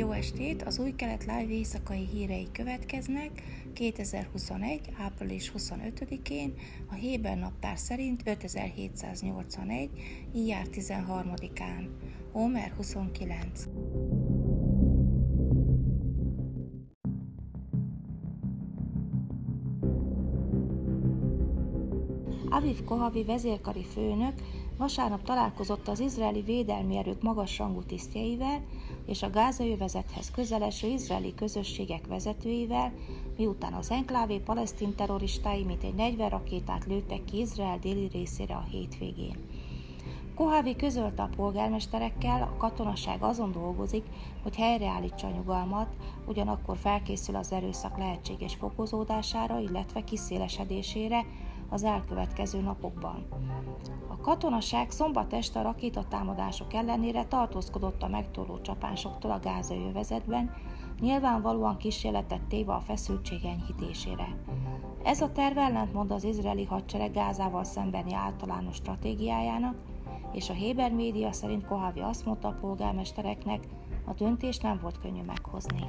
Jó estét! Az új kelet live éjszakai hírei következnek 2021. április 25-én, a Héber naptár szerint 5781. ijár 13-án, Omer 29. Aviv Kohavi vezérkari főnök vasárnap találkozott az izraeli védelmi erők magasrangú tisztjeivel és a gázai övezethez közeleső izraeli közösségek vezetőivel, miután az enklávé palesztin terroristái mintegy 40 rakétát lőttek ki Izrael déli részére a hétvégén. Kohávi közölte a polgármesterekkel, a katonaság azon dolgozik, hogy helyreállítsa a nyugalmat, ugyanakkor felkészül az erőszak lehetséges fokozódására, illetve kiszélesedésére, az elkövetkező napokban. A katonaság szombat este a rakétatámadások ellenére tartózkodott a megtorló csapásoktól a gázai övezetben, nyilvánvalóan kísérletet téve a feszültség enyhítésére. Ez a terv ellentmond az izraeli hadsereg Gázával szembeni általános stratégiájának, és a Héber média szerint Kohavi azt mondta a polgármestereknek, a döntést nem volt könnyű meghozni.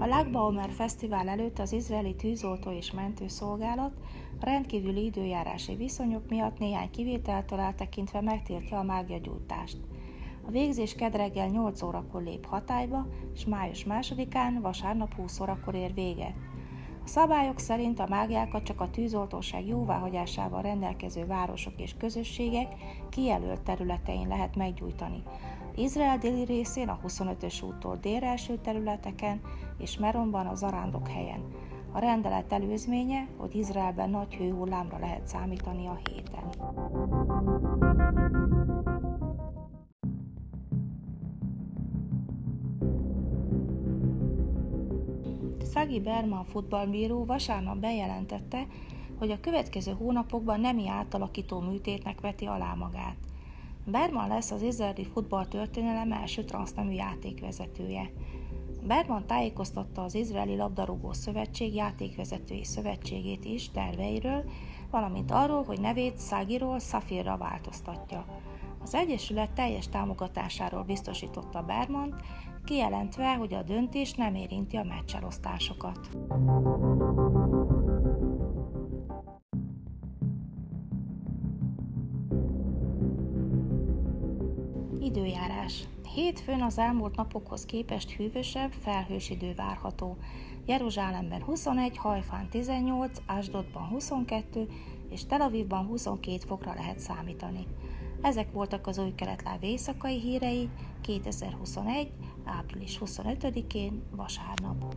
A Lagba Omer Fesztivál előtt az izraeli tűzoltó és mentőszolgálat rendkívüli időjárási viszonyok miatt néhány kivételtől eltekintve megtiltja a mágiagyújtást. A végzés kedreggel 8 órakor lép hatályba, és május másodikán vasárnap 20 órakor ér véget. A szabályok szerint a mágiákat csak a tűzoltóság jóváhagyásával rendelkező városok és közösségek kijelölt területein lehet meggyújtani. Izrael déli részén a 25-ös úttól délre eső területeken és Meronban a zarándok helyen. A rendelet előzménye, hogy Izraelben nagy hőhullámra lehet számítani a héten. Szagi Berman futballbíró vasárnap bejelentette, hogy a következő hónapokban nemi átalakító műtétnek veti alá magát. Berman lesz az izraeli futball történelem első transznemű játékvezetője. Berman tájékoztatta az Izraeli Labdarúgó Szövetség játékvezetői szövetségét is terveiről, valamint arról, hogy nevét Szagiról Szafirra változtatja. Az Egyesület teljes támogatásáról biztosította Berman, kijelentve, hogy a döntés nem érinti a meccselosztásokat. Időjárás. Hétfőn az elmúlt napokhoz képest hűvösebb, felhős idő várható. Jeruzsálemben 21, Hajfán 18, Ásdodban 22 és Tel Avivban 22 fokra lehet számítani. Ezek voltak az új keletláv éjszakai hírei 2021. április 25-én vasárnap.